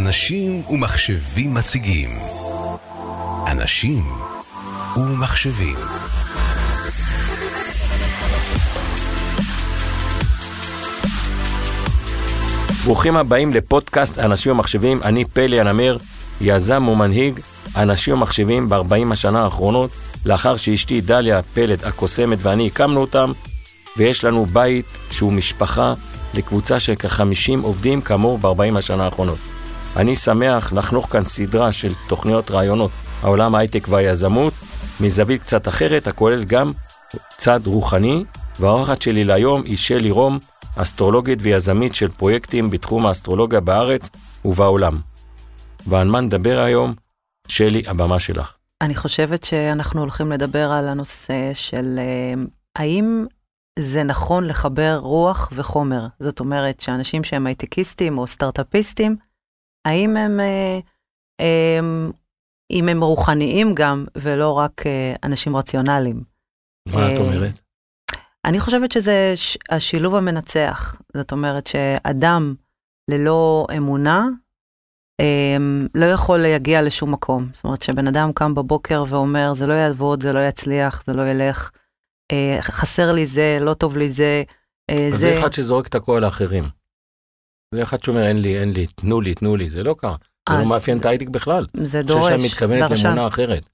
אנשים ומחשבים מציגים. אנשים ומחשבים. ברוכים הבאים לפודקאסט אנשים ומחשבים, אני פלי הנמר, יזם ומנהיג אנשים ומחשבים ב-40 השנה האחרונות, לאחר שאשתי דליה פלד הקוסמת ואני הקמנו אותם, ויש לנו בית שהוא משפחה לקבוצה של כ-50 עובדים כאמור ב-40 השנה האחרונות. אני שמח לחנוך כאן סדרה של תוכניות רעיונות, העולם ההייטק והיזמות, מזווית קצת אחרת, הכולל גם צד רוחני, והאורחת שלי להיום היא שלי רום, אסטרולוגית ויזמית של פרויקטים בתחום האסטרולוגיה בארץ ובעולם. ועל מה נדבר היום? שלי, הבמה שלך. אני חושבת שאנחנו הולכים לדבר על הנושא של אה, האם זה נכון לחבר רוח וחומר. זאת אומרת שאנשים שהם הייטקיסטים או סטארט-אפיסטים, האם הם, אה, הם, אם הם רוחניים גם, ולא רק אה, אנשים רציונליים. מה את אומרת? אני חושבת שזה השילוב המנצח. זאת אומרת שאדם ללא אמונה, לא יכול להגיע לשום מקום. זאת אומרת שבן אדם קם בבוקר ואומר, זה לא יעבוד, זה לא יצליח, זה לא ילך, חסר לי זה, לא טוב לי זה. אז זה אחד שזורק את הכל לאחרים. זה אחד שאומר, אין לי, אין לי, תנו לי, תנו לי, זה לא קרה. זה לא מאפיין את ההייטק בכלל. זה דורש, דרשן. אני חושב מתכוונת לאמונה אחרת.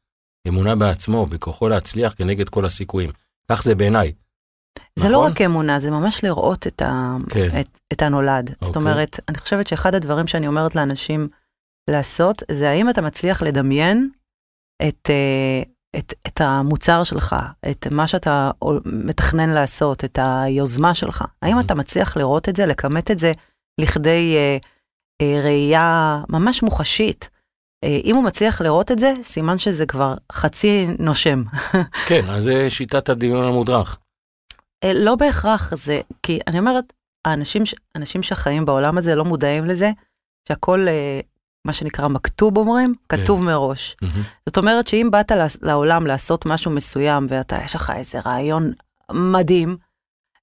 אמונה בעצמו, בכוחו להצליח כנגד כל הסיכויים. כך זה בעיניי. זה לא רק אמונה, זה ממש לראות את, ה... כן. את, את הנולד. זאת אוקיי. אומרת, אני חושבת שאחד הדברים שאני אומרת לאנשים לעשות, זה האם אתה מצליח לדמיין את, אה, את, את המוצר שלך, את מה שאתה מתכנן לעשות, את היוזמה שלך. האם אתה מצליח לראות את זה, לכמת את זה לכדי אה, אה, ראייה ממש מוחשית? אה, אם הוא מצליח לראות את זה, סימן שזה כבר חצי נושם. כן, אז זה שיטת הדיון המודרך. אה, לא בהכרח זה, כי אני אומרת, האנשים, אנשים שחיים בעולם הזה לא מודעים לזה, שהכל, אה, מה שנקרא מכתוב אומרים, כתוב כן. מראש. מהמם. זאת אומרת שאם באת לעולם לעשות משהו מסוים ואתה, יש לך איזה רעיון מדהים,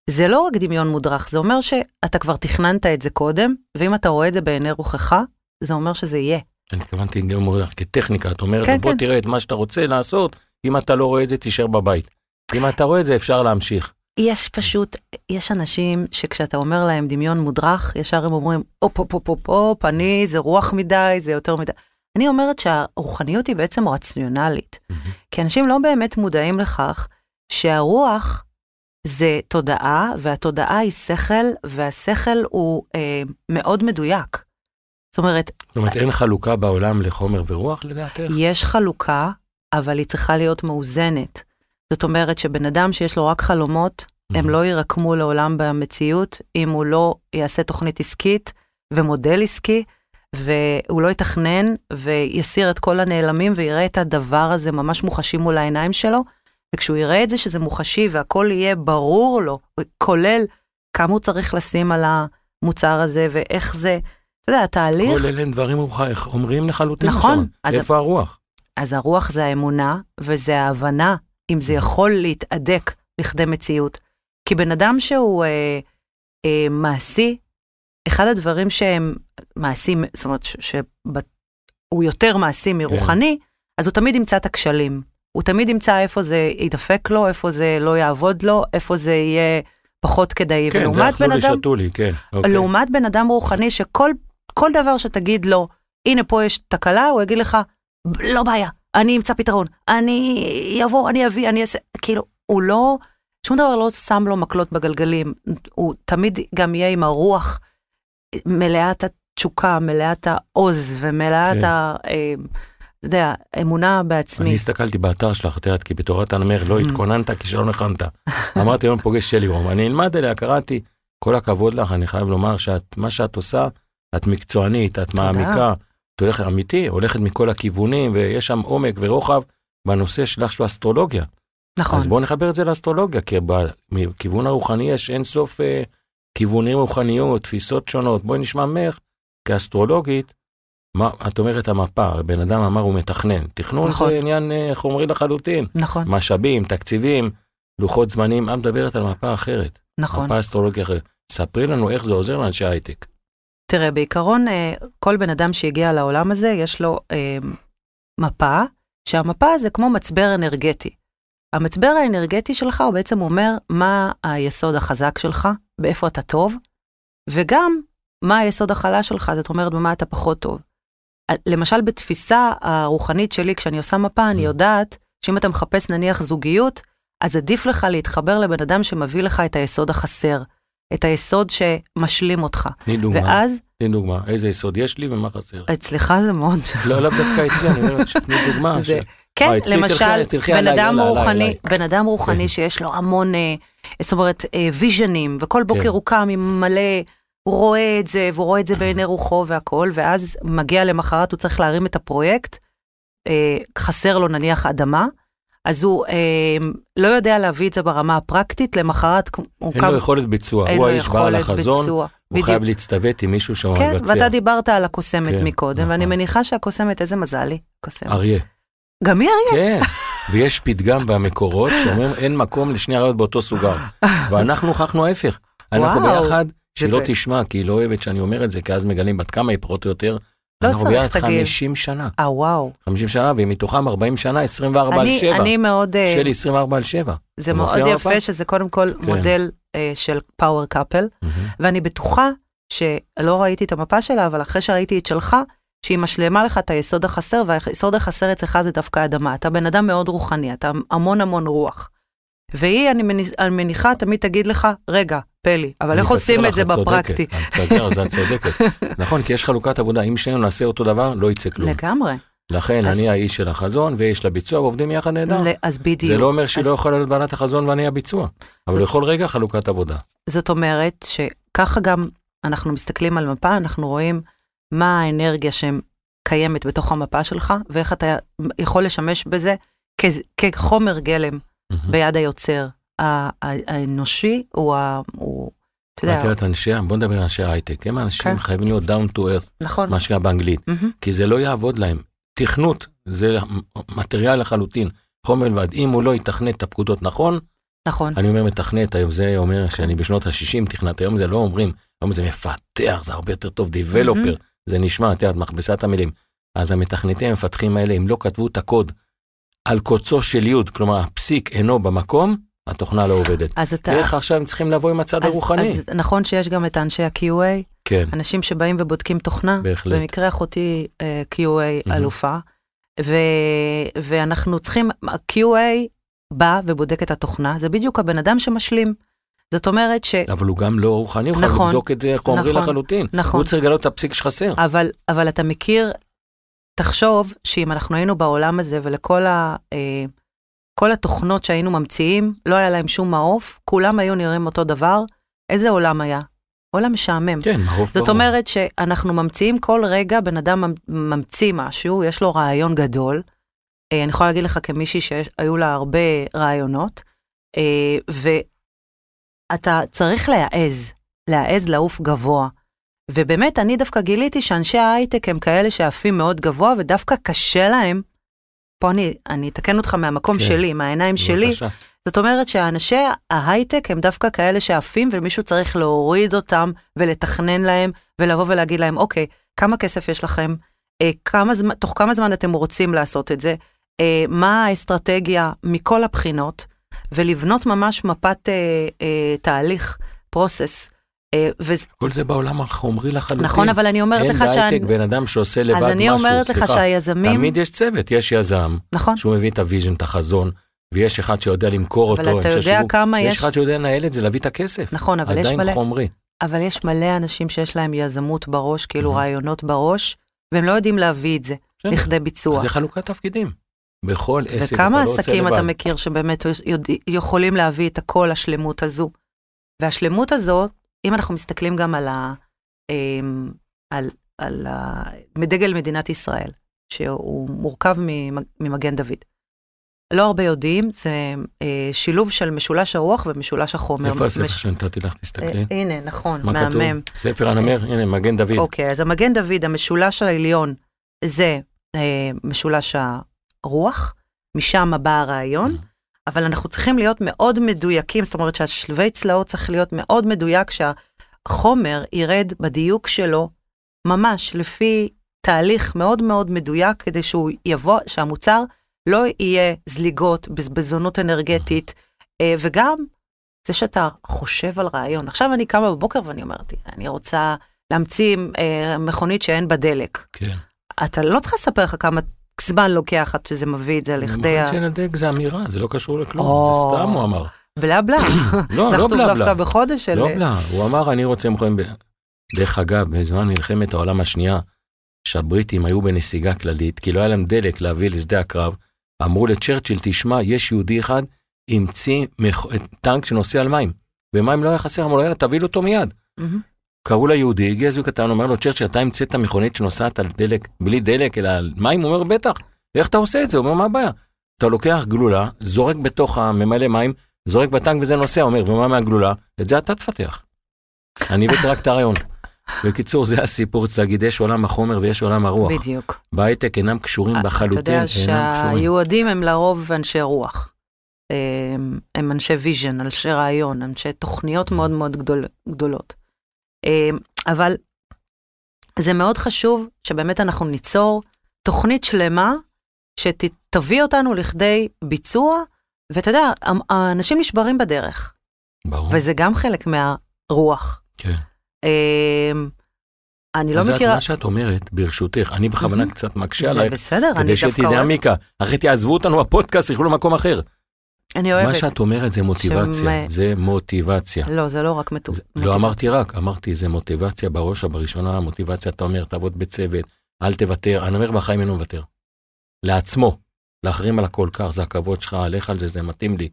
זה לא רק דמיון מודרך, זה אומר שאתה כבר תכננת את זה קודם, ואם אתה רואה את זה בעיני רוחך, זה אומר שזה יהיה. אני התכוונתי גם מודרך כטכניקה, את אומרת, כן, בוא כן. תראה את מה שאתה רוצה לעשות, אם אתה לא רואה את זה, תישאר בבית. אם אתה רואה את זה, אפשר להמשיך. יש פשוט, יש אנשים שכשאתה אומר להם דמיון מודרך, ישר הם אומרים, הופ, הופ, הופ, הופ, הופ, אני, זה רוח מדי, זה יותר מדי. אני אומרת שהרוחניות היא בעצם רציונלית, כי אנשים לא באמת מודעים לכך שהרוח זה תודעה, והתודעה היא שכל, והשכל הוא אה, מאוד מדויק. זאת אומרת, זאת אומרת, אין חלוקה בעולם לחומר ורוח לדעתך? יש חלוקה, אבל היא צריכה להיות מאוזנת. זאת אומרת שבן אדם שיש לו רק חלומות, הם לא ירקמו לעולם במציאות אם הוא לא יעשה תוכנית עסקית ומודל עסקי, והוא לא יתכנן ויסיר את כל הנעלמים ויראה את הדבר הזה ממש מוחשי מול העיניים שלו, וכשהוא יראה את זה שזה מוחשי והכל יהיה ברור לו, כולל כמה הוא צריך לשים על המוצר הזה ואיך זה, אתה יודע, התהליך... כל אלה הם דברים אומרים לחלוטין. נכון, שם. אז- איפה הרוח? אז הרוח זה האמונה, וזה ההבנה אם זה יכול להתהדק לכדי מציאות. כי בן אדם שהוא אה, אה, מעשי, אחד הדברים שהם מעשים, זאת אומרת, שהוא יותר מעשי מרוחני, אז הוא תמיד ימצא את הכשלים. הוא תמיד ימצא איפה זה ידפק לו, איפה זה לא יעבוד לו, איפה זה יהיה פחות כדאי. כן, זה אכלו לי, שתו לי, כן. אוקיי. לעומת בן אדם רוחני שכל כל דבר שתגיד לו, הנה פה יש תקלה, הוא יגיד לך, לא בעיה, אני אמצא פתרון, אני אבוא, אני אביא, אני אעשה, כאילו, הוא לא, שום דבר לא שם לו מקלות בגלגלים, הוא תמיד גם יהיה עם הרוח מלאת התשוקה, מלאת העוז ומלאת כן. ה... אתה יודע, אמונה בעצמי. אני הסתכלתי באתר שלך, את יודעת, כי בתורת הנמר לא. התכוננת כשלא נכנת. אמרתי, היום פוגש שלי רום, אני אלמד עליה, קראתי. כל הכבוד לך, אני חייב לומר שמה שאת עושה, את מקצוענית, את. מעמיקה, את הולכת אמיתי, הולכת מכל הכיוונים, ויש שם עומק ורוחב בנושא שלך של אסטרולוגיה. נכון. אז בואו נחבר את זה לאסטרולוגיה, כי מכיוון הרוחני יש אין סוף אה, כיוונים רוחניות, תפיסות שונות. בואי נשמע ממך, כאסטרולוגית, מה, את אומרת המפה, בן אדם אמר הוא מתכנן. תכנון נכון. זה עניין אה, חומרי לחלוטין. נכון, משאבים, תקציבים, לוחות זמנים, את מדברת על מפה אחרת. נכון. מפה אסטרולוגיה אחרת. ספרי לנו איך זה עוזר לאנשי הייטק. תראה, בעיקרון, אה, כל בן אדם שהגיע לעולם הזה, יש לו אה, מפה, שהמפה זה כמו מצבר אנרגטי. המצבר האנרגטי שלך הוא בעצם אומר מה היסוד החזק שלך, באיפה אתה טוב, וגם מה היסוד החלש שלך, זאת אומרת במה אתה פחות טוב. למשל, בתפיסה הרוחנית שלי, כשאני עושה מפה, אני יודעת שאם אתה מחפש נניח זוגיות, אז עדיף לך להתחבר לבן אדם שמביא לך את היסוד החסר, את היסוד שמשלים אותך. תני דוגמה. ואז... תני דוגמה, איזה יסוד יש לי ומה חסר. אצלך זה מאוד... לא, לאו דווקא אצלי, אני אומר, תני דוגמה. זה, ש... כן, אה, אצלי למשל, בן אדם רוחני. בן אדם רוחני כן. שיש לו המון, אה, זאת אומרת, אה, ויז'נים, וכל בוקר כן. הוא קם עם מלא, הוא רואה את זה, והוא רואה את זה בעיני רוחו והכל, ואז מגיע למחרת, הוא צריך להרים את הפרויקט, אה, חסר לו נניח אדמה, אז הוא אה, לא יודע להביא את זה ברמה הפרקטית, למחרת הוא אין לו יכולת ביצוע, אין הוא האיש בעל החזון. הוא בדיוק. חייב להצטוות עם מישהו שהוא כן, מבצע. ואתה דיברת על הקוסמת כן, מקודם, ואני נכון. מניחה שהקוסמת, איזה מזל היא, קוסמת. אריה. גם היא אריה? כן, ויש פתגם במקורות שאומר אין מקום לשני אריות באותו סוגר. ואנחנו הוכחנו ההפך. אנחנו ביחד, שהיא לא תשמע, כי היא לא אוהבת שאני אומר את זה, כי אז מגלים בת כמה היא פחות או יותר. לא אנחנו צריך, ביחד תגיד. 50 שנה. אה, וואו. 50 שנה, ומתוכם 40 שנה, 24 על אני, 7. אני מאוד, אה, שלי 24 על 7. זה מאוד יפה במפה? שזה קודם כל כן. מודל אה, של פאוור קאפל, ואני בטוחה שלא ראיתי את המפה שלה, אבל אחרי שראיתי את שלך, שהיא משלמה לך את היסוד החסר, והיסוד החסר אצלך זה דווקא אדמה. אתה בן אדם מאוד רוחני, אתה המון המון רוח. והיא, אני, מניח, אני מניחה, תמיד תגיד לך, רגע, פלי, אבל איך עושים את זה בפרקטי? בסדר, אז את צודקת. נכון, כי יש חלוקת עבודה, אם שנינו נעשה אותו דבר, לא יצא כלום. לגמרי. לכן אז- אני האיש של החזון, ויש לה ביצוע, ועובדים יחד נהדר. אז בדיוק. זה לא אומר שהיא אז- לא יכולה להיות בעלת החזון ואני הביצוע, אבל בכל רגע חלוקת עבודה. זאת אומרת שככה גם אנחנו מסתכלים על מפה, אנחנו רואים מה האנרגיה שקיימת בתוך המפה שלך, ואיך אתה יכול לשמש בזה כ- כחומר גלם ביד היוצר. האנושי הוא, ה- הוא אתה יודע, את יודעת, אנשי, בוא נדבר על אנשי הייטק, הם אנשים כן. חייבים להיות down to earth, נכון. מה שנקרא באנגלית. כי זה לא יעבוד להם. תכנות זה מטריאל לחלוטין, חומר לבד, אם הוא לא יתכנת את הפקודות נכון, נכון. אני אומר מתכנת, היום זה אומר שאני בשנות ה-60 תכנת, היום זה לא אומרים, היום זה מפתח, זה הרבה יותר טוב, developer, זה נשמע, את יודעת, מכבסת המילים. אז המתכנתים המפתחים האלה, אם לא כתבו את הקוד על קוצו של יוד, כלומר הפסיק אינו במקום, התוכנה לא עובדת. אז אתה... איך עכשיו הם צריכים לבוא עם הצד אז, הרוחני? אז נכון שיש גם את האנשי ה-QA, כן, אנשים שבאים ובודקים תוכנה. בהחלט. במקרה אחותי אה, QA מהמם. אלופה, ו, ואנחנו צריכים, ה-QA בא ובודק את התוכנה, זה בדיוק הבן אדם שמשלים. זאת אומרת ש... אבל הוא גם לא רוחני, הוא חייב נכון, לבדוק את זה חומרי נכון, לחלוטין. נכון. הוא צריך לגלות את הפסיק שחסר. אבל, אבל אתה מכיר, תחשוב שאם אנחנו היינו בעולם הזה ולכל ה, אה, כל התוכנות שהיינו ממציאים, לא היה להם שום מעוף, כולם היו נראים אותו דבר, איזה עולם היה? עולם משעמם. כן, מעוף זאת ברור. אומרת שאנחנו ממציאים כל רגע, בן אדם ממ- ממציא משהו, יש לו רעיון גדול. אה, אני יכולה להגיד לך כמישהי שהיו לה הרבה רעיונות, אה, ואתה צריך להעז, להעז לעוף גבוה. ובאמת, אני דווקא גיליתי שאנשי ההייטק הם כאלה שעפים מאוד גבוה, ודווקא קשה להם, פה אני, אני אתקן אותך מהמקום כן. שלי, מהעיניים שלי, בבקשה. זאת אומרת שאנשי ההייטק הם דווקא כאלה שעפים ומישהו צריך להוריד אותם ולתכנן להם ולבוא ולהגיד להם, אוקיי, כמה כסף יש לכם? אה, כמה זמן, תוך כמה זמן אתם רוצים לעשות את זה? אה, מה האסטרטגיה מכל הבחינות? ולבנות ממש מפת אה, אה, תהליך, process. אה, וזה, כל זה בעולם החומרי לחלוטין. נכון, אבל אני אומרת אין לך שאני... בהייטק בן אדם שעושה לבד אז משהו, אני אומרת לך סליחה. שהיזמים... תמיד יש צוות, יש יזם, נכון, שהוא מביא את ה vision, את החזון, ויש אחד שיודע למכור אותו, אבל אתה יודע כמה ויש יש... אחד שיודע לנהל את זה, להביא את הכסף. נכון, אבל יש עדיין מלא... חומרי. אבל יש מלא אנשים שיש להם יזמות בראש, כאילו Mhm. רעיונות בראש, והם לא יודעים להביא את זה. לכדי ביצוע. אז זה חלוקת תפקידים. בכל עסק אתה וכמה לא עושה עסקים אתה לבד. מכיר שבאמת יכולים להביא את הכל השלמות הזו? והשלמות הזאת, אם אנחנו מסתכלים גם על, ה, אמ, על, על ה, מדגל מדינת ישראל, שהוא מורכב ממג- ממגן דוד. לא הרבה יודעים, זה אה, שילוב של משולש הרוח ומשולש החומר. איפה הספר מש- שנתתי לך? אה, תסתכלי. הנה, נכון, מה כתוב? מהמם. ספר הנמר, הנה, מגן דוד. אוקיי, אז המגן דוד, המשולש העליון, זה אה, משולש הרוח, משם בא הרעיון, Mhm. אבל אנחנו צריכים להיות מאוד מדויקים, זאת אומרת שהשלבי צלעות צריך להיות מאוד מדויק, שהחומר ירד בדיוק שלו ממש לפי תהליך מאוד מאוד מדויק, כדי שהוא יבוא, שהמוצר לא יהיה זליגות, בזבזונות אנרגטית, אה, וגם זה שאתה חושב על רעיון. עכשיו אני קמה בבוקר ואני אומרת, אני רוצה להמציא אה, מכונית שאין בה דלק. כן. אתה לא צריך לספר לך כמה זמן לוקח עד שזה מביא את זה לכדי ה... מכונית שאין הדלק זה אמירה, זה לא קשור לכלום, זה סתם הוא אמר. בלה בלה. לא, לא בלה אנחנו בלה. דווקא בחודש של... לא בלה, הוא אמר אני רוצה. ב-" דרך אגב, בזמן מלחמת העולם השנייה, שהבריטים היו בנסיגה כללית, כי לא היה להם דלק להביא לשדה הקרב, אמרו לצ'רצ'יל, תשמע, יש יהודי אחד, המציא טנק שנוסע על מים, ומים לא היה חסר, אמרו לו, יאללה, תביא לו אותו מיד. קראו ליהודי, הגיע זוג קטן, אומר לו, צ'רצ'יל, אתה המצאת מכונית שנוסעת על דלק, בלי דלק, אלא על מים? הוא אומר, בטח. איך אתה עושה את זה? הוא אומר, מה הבעיה? אתה לוקח גלולה, זורק בתוך הממלא מים, זורק בטנק וזה נוסע, אומר, ומה מהגלולה? את זה אתה תפתח. אני הבאתי רק את הרעיון. בקיצור, זה הסיפור, צריך להגיד, יש עולם החומר ויש עולם הרוח. בדיוק. בהייטק אינם קשורים אתה יודע אינם קשורים. שהיהודים הם לרוב אנשי רוח. הם, הם אנשי vision, אנשי רעיון, אנשי תוכניות מאוד מאוד גדול, גדולות. אמ, אבל זה מאוד חשוב שבאמת אנחנו ניצור תוכנית שלמה שתביא אותנו לכדי ביצוע, ואתה יודע, האנשים נשברים בדרך, ברור, וזה גם חלק מהרוח. כן. אמ, אני לא אז מכירה... מה שאת אומרת, ברשותך, אני בכוונה. קצת מקשה עלייך, בסדר, אני כדי אוהבת. עמיקה. אחרי תעזבו אותנו בפודקאסט, ילכו למקום אחר. אני אוהבת. מה שאת אומרת זה מוטיבציה, שמ- זה מוטיבציה. לא, זה לא רק מטו- זה- מוטיבציה. לא אמרתי רק, אמרתי זה מוטיבציה בראש ובראשונה, מוטיבציה, אתה אומר, תעבוד בצוות, אל תוותר, אני אומר בחיים אינו מוותר. לעצמו, לאחרים על הכל, קח, זה הכבוד שלך, לך על זה, זה מתאים לי.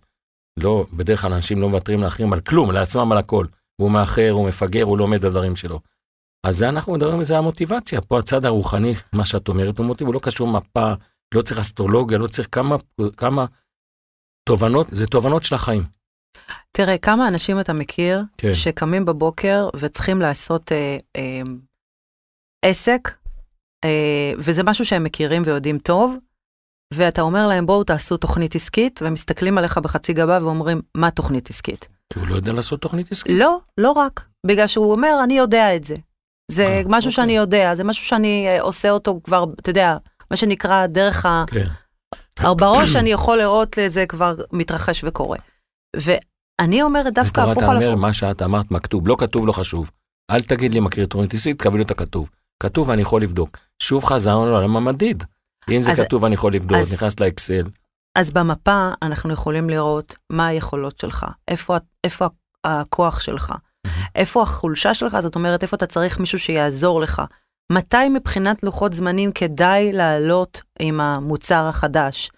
לא, בדרך כלל אנשים לא מוותרים לאחרים על כלום, לעצמם על הכל. הוא מאחר, הוא מפגר, הוא לא עומד בדברים שלו. אז זה אנחנו מדברים, זה המוטיבציה. פה הצד הרוחני, מה שאת אומרת, הוא מוטיב, הוא לא קשור מפה, לא צריך אסטרולוגיה, לא צריך כמה, כמה תובנות, זה תובנות של החיים. תראה, כמה אנשים אתה מכיר כן. שקמים בבוקר וצריכים לעשות אה, אה, עסק, אה, וזה משהו שהם מכירים ויודעים טוב, ואתה אומר להם, בואו תעשו תוכנית עסקית, והם מסתכלים עליך בחצי גבה ואומרים, מה תוכנית עסקית? כי הוא לא יודע לעשות תוכנית עסקית. לא, לא רק, בגלל שהוא אומר, אני יודע את זה. זה אה, משהו אוקיי. שאני יודע, זה משהו שאני אה, עושה אותו כבר, אתה יודע, מה שנקרא דרך ה... כן. בראש אני יכול לראות לזה כבר מתרחש וקורה. ואני אומרת דווקא ותורה, הפוך אתה על אומר, הפוך. מה שאת אמרת מכתוב, לא כתוב לא חשוב. אל תגיד לי מכיר תוכנית עסקית, תקבל לי את הכתוב. כתוב ואני יכול לבדוק. שוב חזרנו לעולם המדיד. אם זה אז- כתוב אני יכול לבדוק, אז- נכנס לאקסל. אז במפה אנחנו יכולים לראות מה היכולות שלך, איפה, איפה הכוח שלך, איפה החולשה שלך, זאת אומרת, איפה אתה צריך מישהו שיעזור לך. מתי מבחינת לוחות זמנים כדאי לעלות עם המוצר החדש?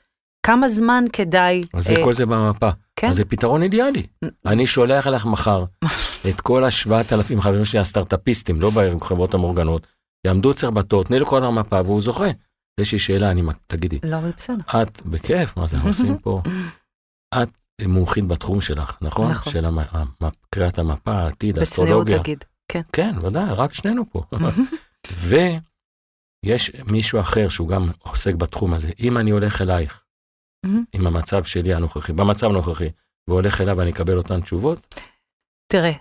כמה זמן כדאי... אז זה אה, כל זה במפה. כן. אז זה פתרון אידיאלי. אני שולח לך מחר את כל השבעת אלפים חברים שלי הסטארט-אפיסטים, לא בחברות המאורגנות, יעמדו אצלך בתור, תני לו כל המפה והוא זוכה. יש לי שאלה, אני, תגידי, לא, בסדר. את, בכיף, מה זה עושים פה? את מומחית בתחום שלך, נכון? נכון. של המ- המ- קריאת המפה, העתיד, בצניעות אסטרולוגיה. תגיד. כן. כן, ודאי, רק שנינו פה. ויש מישהו אחר שהוא גם עוסק בתחום הזה. אם אני הולך אלייך, עם המצב שלי הנוכחי, במצב הנוכחי, והולך אליו ואני אקבל אותן תשובות, תראה,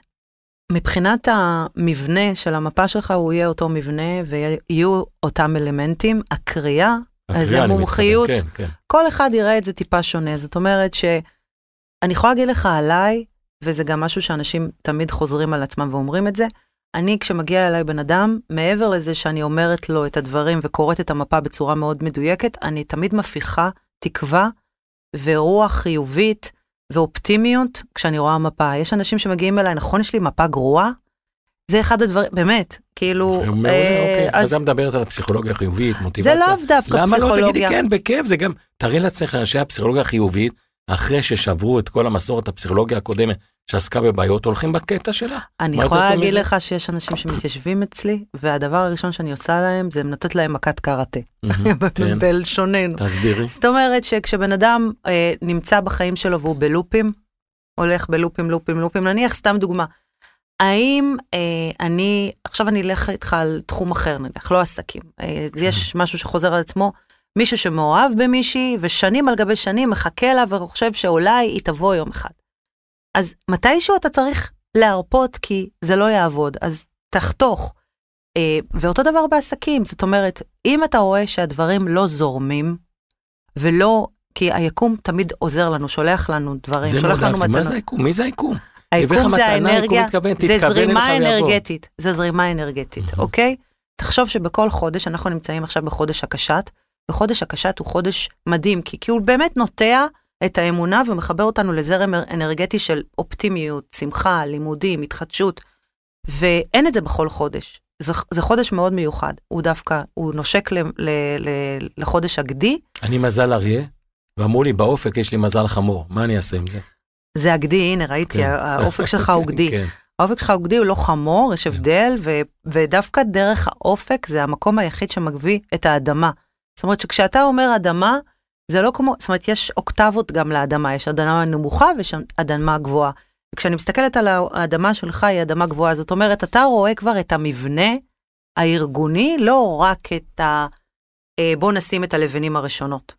מבחינת המבנה של המפה שלך, הוא יהיה אותו מבנה ויהיו אותם אלמנטים. הקריאה, אז המומחיות, מתכוון, כן, כן. כל אחד יראה את זה טיפה שונה. זאת אומרת שאני יכולה להגיד לך עליי, וזה גם משהו שאנשים תמיד חוזרים על עצמם ואומרים את זה, אני, כשמגיע אליי בן אדם, מעבר לזה שאני אומרת לו את הדברים וקוראת את המפה בצורה מאוד מדויקת, אני תמיד מפיחה תקווה ורוח חיובית ואופטימיות כשאני רואה מפה. יש אנשים שמגיעים אליי, נכון, יש לי מפה גרועה? זה אחד הדברים, באמת, כאילו... מעולה, אה, אוקיי. אז אז את מדברת על הפסיכולוגיה החיובית, זה מוטיבציה. לאו דווקא למה לא תגידי פסיכולוגיה. כן, בכיף, זה גם, תראי לעצמך לאנשי הפסיכולוגיה החיובית, אחרי ששברו את כל המסורת הפסיכולוגיה הקודמת שעסקה בבעיות, הולכים בקטע שלה. אני יכולה להגיד מזה? לך שיש אנשים שמתיישבים אצלי, והדבר הראשון שאני עושה להם זה לתת להם מכת קראטה, כן, בלשוננו. תסבירי. זאת אומרת שכשבן אדם אה, נמצא בחיים שלו והוא בלופים, הולך בלופים, לופים, לופים, נניח סתם דוגמה, האם אה, אני, עכשיו אני אלך איתך על תחום אחר נניח, לא עסקים, אה, יש משהו שחוזר על עצמו, מישהו שמאוהב במישהי ושנים על גבי שנים מחכה לה וחושב שאולי היא תבוא יום אחד. אז מתישהו אתה צריך להרפות כי זה לא יעבוד, אז תחתוך. אה, ואותו דבר בעסקים, זאת אומרת, אם אתה רואה שהדברים לא זורמים, ולא, כי היקום תמיד עוזר לנו, שולח לנו דברים, שולח לנו אהבתי. מה מתנות. זה היקום? מי זה היקום? היקום זה האנרגיה, זה זרימה. אנרגטית, זה זרימה אנרגטית. אוקיי? תחשוב שבכל חודש, אנחנו נמצאים עכשיו בחודש הקשת, וחודש הקשת הוא חודש מדהים, כי, כי הוא באמת נוטע את האמונה ומחבר אותנו לזרם אנרגטי של אופטימיות, שמחה, לימודים, התחדשות, ואין את זה בכל חודש. זה, זה חודש מאוד מיוחד, הוא דווקא, הוא נושק ל, ל, ל, לחודש הגדי, אני מזל אריה, ואמרו לי, באופק יש לי מזל חמור, מה אני אעשה עם זה? זה הגדי, הנה ראיתי, כן. האופק שלך הוא גדי. כן. האופק שלך הוא גדי, הוא לא חמור, יש הבדל, ו, ודווקא דרך האופק זה המקום היחיד שמביא את האדמה. זאת אומרת שכשאתה אומר אדמה, זה לא כמו, זאת אומרת, יש אוקטבות גם לאדמה, יש אדמה נמוכה ויש אדמה גבוהה. וכשאני מסתכלת על האדמה שלך, היא אדמה גבוהה, זאת אומרת, אתה רואה כבר את המבנה הארגוני, לא רק את ה... אה, בוא נשים את הלבנים הראשונות.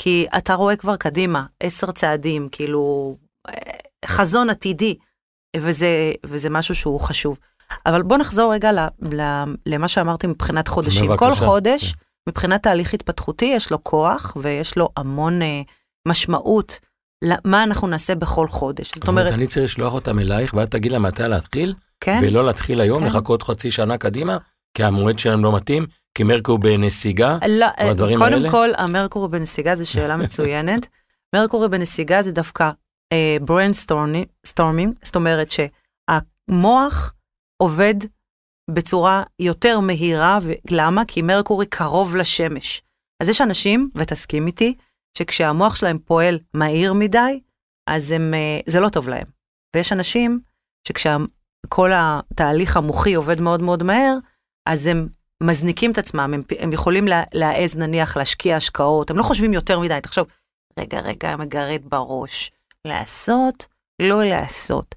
כי אתה רואה כבר קדימה, עשר צעדים, כאילו, אה, חזון עתידי, וזה, וזה משהו שהוא חשוב. אבל בוא נחזור רגע ל, ל, למה שאמרתי מבחינת חודשים. בבקשה. כל חודש, מבחינת תהליך התפתחותי, יש לו כוח ויש לו המון אה, משמעות למה אנחנו נעשה בכל חודש. זאת אומרת, אני צריך לשלוח אותם אלייך, ואת תגיד להם מתי להתחיל, כן, ולא להתחיל היום, כן. לחכות חצי שנה קדימה, כי המועד שלהם לא מתאים, כי מרקורי בנסיגה. לא, או הדברים קודם האלה? כל, המרקורי בנסיגה זו שאלה מצוינת. מרקורי בנסיגה זה דווקא אה, brainstorming, זאת אומרת שהמוח עובד בצורה יותר מהירה, למה? כי מרקורי קרוב לשמש. אז יש אנשים, ותסכים איתי, שכשהמוח שלהם פועל מהיר מדי, אז הם, אה, זה לא טוב להם. ויש אנשים שכשכל התהליך המוחי עובד מאוד מאוד מהר, אז הם מזניקים את עצמם, הם, הם יכולים לה, להעז נניח להשקיע השקעות, הם לא חושבים יותר מדי, תחשוב, רגע, רגע, מגרד בראש, לעשות, לא לעשות.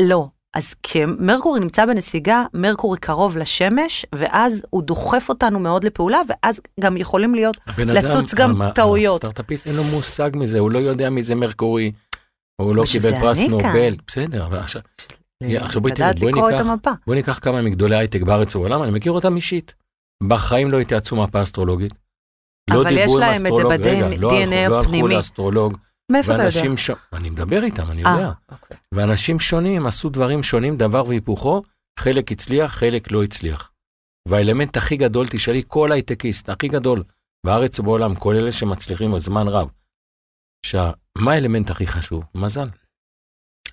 לא. אז כשמרקורי נמצא בנסיגה, מרקורי קרוב לשמש, ואז הוא דוחף אותנו מאוד לפעולה, ואז גם יכולים להיות, אדם, לצוץ גם המ- טעויות. הסטארט-אפיסט אין לו מושג מזה, הוא לא יודע מי זה מרקורי, הוא לא קיבל פרס אני כאן. נובל, בסדר, אבל עכשיו, עכשיו בואי לדעת בואי ניקח-. בואי ניקח כמה מגדולי הייטק בארץ ובעולם, אני מכיר אותם אישית. בחיים לא התייעצו מפה אסטרולוגית. לא אבל יש דיברו עם להם את זה אסטרולוג, רגע, ב-DNA לא הלכו- לא הפנימי. לאסטרולוג, מאיפה אתה יודע? ש... אני מדבר איתם, אני יודע. אה, אוקיי. ואנשים שונים עשו דברים שונים, דבר והיפוכו, חלק הצליח, חלק לא הצליח. והאלמנט הכי גדול, תשאלי כל הייטקיסט, הכי גדול בארץ ובעולם, כל אלה שמצליחים בזמן רב, שה... מה האלמנט הכי חשוב? מזל.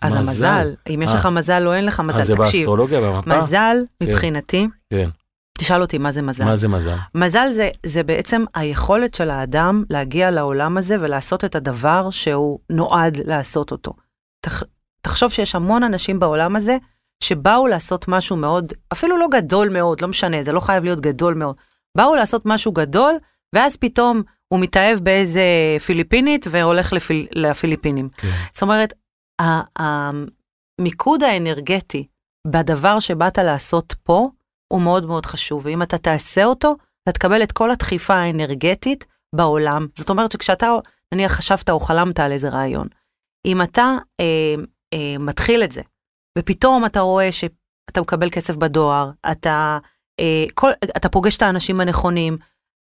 אז מזל. המזל, אם יש אה. לך מזל או אין לך אז זה מזל, תקשיב, באסטרולוגיה, במפה? מזל מבחינתי, כן. תשאל אותי מה זה מזל. מה זה מזל? מזל זה, זה בעצם היכולת של האדם להגיע לעולם הזה ולעשות את הדבר שהוא נועד לעשות אותו. תח, תחשוב שיש המון אנשים בעולם הזה שבאו לעשות משהו מאוד, אפילו לא גדול מאוד, לא משנה, זה לא חייב להיות גדול מאוד. באו לעשות משהו גדול, ואז פתאום הוא מתאהב באיזה פיליפינית והולך לפיל, לפיליפינים. כן. זאת אומרת, המיקוד האנרגטי בדבר שבאת לעשות פה, הוא מאוד מאוד חשוב, ואם אתה תעשה אותו, אתה תקבל את כל הדחיפה האנרגטית בעולם. זאת אומרת שכשאתה, נניח, חשבת או חלמת על איזה רעיון, אם אתה אה, אה, מתחיל את זה, ופתאום אתה רואה שאתה מקבל כסף בדואר, אתה, אה, כל, אתה פוגש את האנשים הנכונים,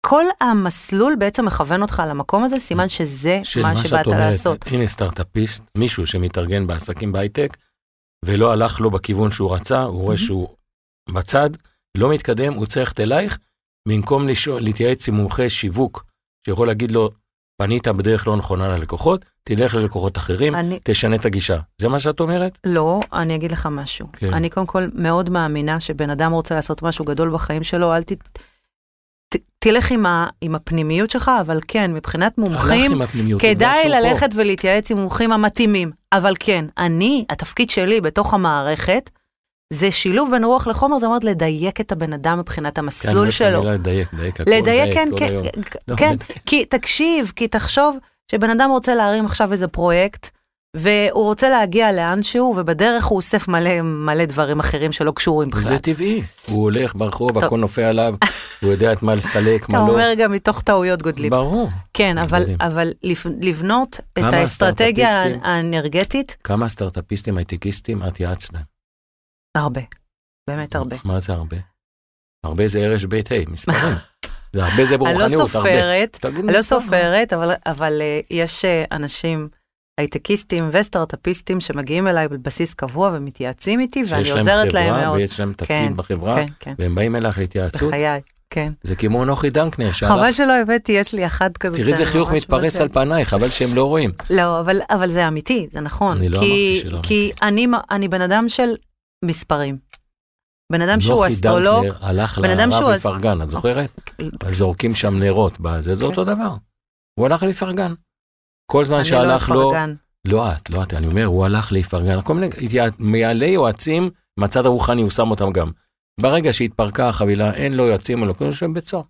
כל המסלול בעצם מכוון אותך למקום הזה, סימן שזה מה שבאת אומרת, לעשות. הנה סטארט-אפיסט, מישהו שמתארגן בעסקים בהייטק, ולא הלך לו בכיוון שהוא רצה, הוא רואה. שהוא בצד, לא מתקדם, הוא צריך ללכת אלייך, במקום לשאול- להתייעץ עם מומחה שיווק, שיכול להגיד לו, פנית בדרך לא נכונה ללקוחות, תלך ללקוחות אחרים, אני, תשנה את הגישה. זה מה שאת אומרת? לא, אני אגיד לך משהו. כן. אני קודם כל מאוד מאמינה שבן אדם רוצה לעשות משהו גדול בחיים שלו, אל ת... ת... תלך עם, ה... עם הפנימיות שלך, אבל כן, מבחינת מומחים. כדאי שהוא פה. ללכת ולהתייעץ עם מומחים המתאימים. אבל כן, אני, התפקיד שלי בתוך המערכת, זה שילוב בין רוח לחומר, זאת אומרת לדייק את הבן אדם מבחינת כן, המסלול את שלו. המילה לדייק, לדייק הכל, לדייק, כן, כל כן, היום. לא, כן, לדייק. כי תקשיב, כי תחשוב שבן אדם רוצה להרים עכשיו איזה פרויקט, והוא רוצה להגיע לאנשהו, ובדרך הוא אוסף מלא מלא דברים אחרים שלא קשורים בכלל. זה טבעי, הוא הולך ברחוב, טוב. הכל נופל עליו, הוא יודע את מה לסלק, אתה מה לא. אומר גם מתוך טעויות גודלים. ברור. כן, אבל. אבל לבנ- לבנות את האסטרטגיה? האנרגטית, כמה סטארט-אפיסטים הייטקיסטים את יעצת להם? הרבה. באמת הרבה. מה זה הרבה? הרבה זה ערש בית ה', מספרים. זה הרבה זה לא ברוחניות, הרבה. סופרת, אני לא. סופרת, אבל, אבל אה, יש אה, אנשים, הייטקיסטים וסטארט-אפיסטים שמגיעים אליי על בסיס קבוע ומתייעצים איתי, ואני שיש להם עוזרת להם חברה מאוד. ויש להם תפקיד כן, בחברה, כן, כן, והם באים אלייך להתייעצות. בחיי, כן. זה כמו נוחי דנקנר, שהלך, חבל שלא הבאתי, יש לי אחד כזה. תראי איזה חיוך מתפרס ממש- על פניי, חבל שהם לא רואים. לא, אבל, אבל זה אמיתי, זה נכון. אני לא כי, אמרתי שלא כי אני, אני בן אדם של מספרים. בן אדם שהוא אסטרולוג, הלך בן אדם שהוא את זוכרת? אז זורקים שם נרות בזה, זה כן. אותו דבר. הוא הלך לפרגן. כל זמן לא שהלך לו. לא את, לא את, אני אומר, הוא הלך לפרגן, כל מיני מעלי יועצים, מהצד הרוחני הוא שם אותם גם. ברגע שהתפרקה החבילה, אין לו יועצים, אין לו כלום, יושב בית סוהר.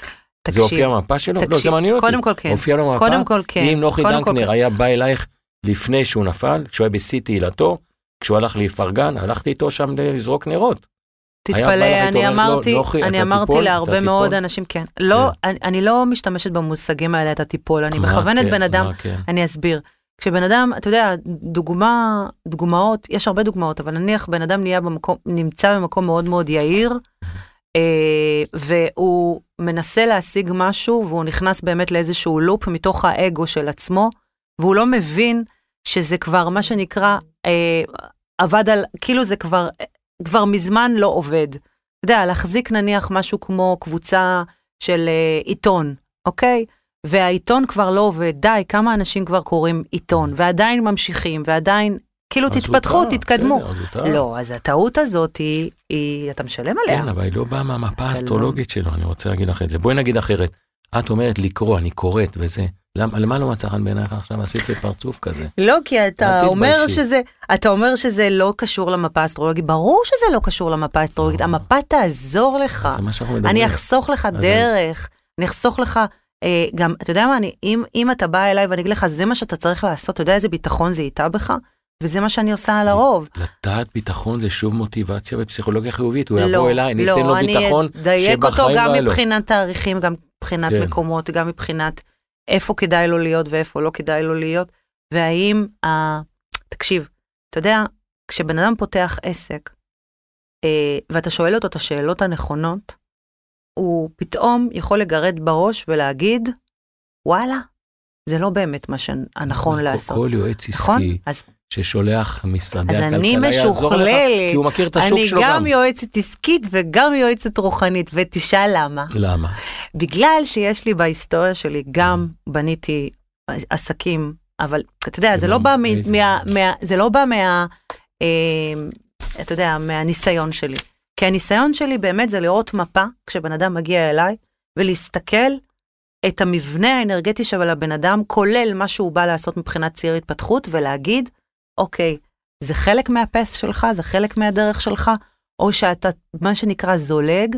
זה תקשיב, הופיע במפה שלו? לא, זה תקשיב, מעניין אותי. קודם כל כן. הופיע לו במפה? קודם כל כן. אם נוחי דנקנר כן. היה בא אלייך לפני שהוא נפל, כשהוא היה בשיא תהילתו, כשהוא הלך לפרגן, הלכתי איתו שם לזרוק נרות. תתפלא, אני לא, אמרתי, אני אמרתי להרבה מאוד. אנשים, כן. לא, אני, אני לא משתמשת במושגים האלה, אתה תיפול, אני מכוונת כן, בן אדם, כן? אני אסביר. כשבן אדם, אתה יודע, דוגמה, דוגמאות, יש הרבה דוגמאות, אבל נניח בן אדם נהיה במקום, נמצא במקום מאוד מאוד יהיר, אה, והוא מנסה להשיג משהו, והוא נכנס באמת לאיזשהו לופ מתוך האגו של עצמו, והוא לא מבין שזה כבר מה שנקרא, אה, עבד על, כאילו זה כבר, כבר מזמן לא עובד. אתה יודע, להחזיק נניח משהו כמו קבוצה של אה, עיתון, אוקיי? והעיתון כבר לא עובד, די, כמה אנשים כבר קוראים עיתון, ועדיין ממשיכים, ועדיין, כאילו תתפתחו, טעה, תתקדמו. בסדר, אז. לא, אז הטעות הזאת היא, היא אתה משלם עליה. כן, אבל היא לא באה מהמפה לא- האסטרולוגית שלו, אני רוצה להגיד לך את זה. בואי נגיד אחרת. את אומרת לקרוא, אני קוראת וזה. למה למה לא מצא חן בעינייך עכשיו? עשית לי פרצוף כזה. לא, כי אתה אומר. שזה, אתה אומר שזה לא קשור למפה האסטרולוגית, ברור שזה לא קשור למפה האסטרולוגית, אה. המפה תעזור לך. זה מה שאנחנו מדברים. אני אחסוך לך דרך, אני אחסוך לך, אה, גם, אתה יודע מה, אני, אם, אם אתה בא אליי ואני אגיד לך, זה מה שאתה צריך לעשות, אתה יודע איזה ביטחון זה איתה בך? וזה מה שאני עושה על הרוב. לטעת ביטחון זה שוב מוטיבציה בפסיכולוגיה חיובית. הוא לא, יבוא אליי, אני לא, אתן לו אני ביטחון אדייק אותו שבחיים גם לא היה לו. מבחינת תאריכים, גם מבחינת כן. מקומות, גם מבחינת איפה כדאי לו להיות ואיפה לא כדאי לו להיות, והאם, ה... תקשיב, אתה יודע, כשבן אדם פותח עסק, אה, ואתה שואל אותו את השאלות הנכונות, הוא פתאום יכול לגרד בראש ולהגיד, וואלה, זה לא באמת מה שהנכון לעשות. כל יועץ נכון? עסקי אז, שמשולח משרדי הכלכלה אני יעזור לך, כי הוא מכיר את השוק אני שלו גם גם. יועצת עסקית וגם יועצת רוחנית, ותשאל למה. למה? בגלל שיש לי בהיסטוריה שלי, גם בניתי עסקים, אבל אתה יודע, זה לא בא. מה- זה לא בא מה... אה, אתה יודע, מהניסיון שלי. כי הניסיון שלי באמת זה לראות מפה, כשבן אדם מגיע אליי, ולהסתכל את המבנה האנרגטי של הבן אדם, כולל מה שהוא בא לעשות מבחינת ציר התפתחות, ולהגיד, אוקיי, זה חלק מהפס שלך, זה חלק מהדרך שלך, או שאתה, מה שנקרא, זולג,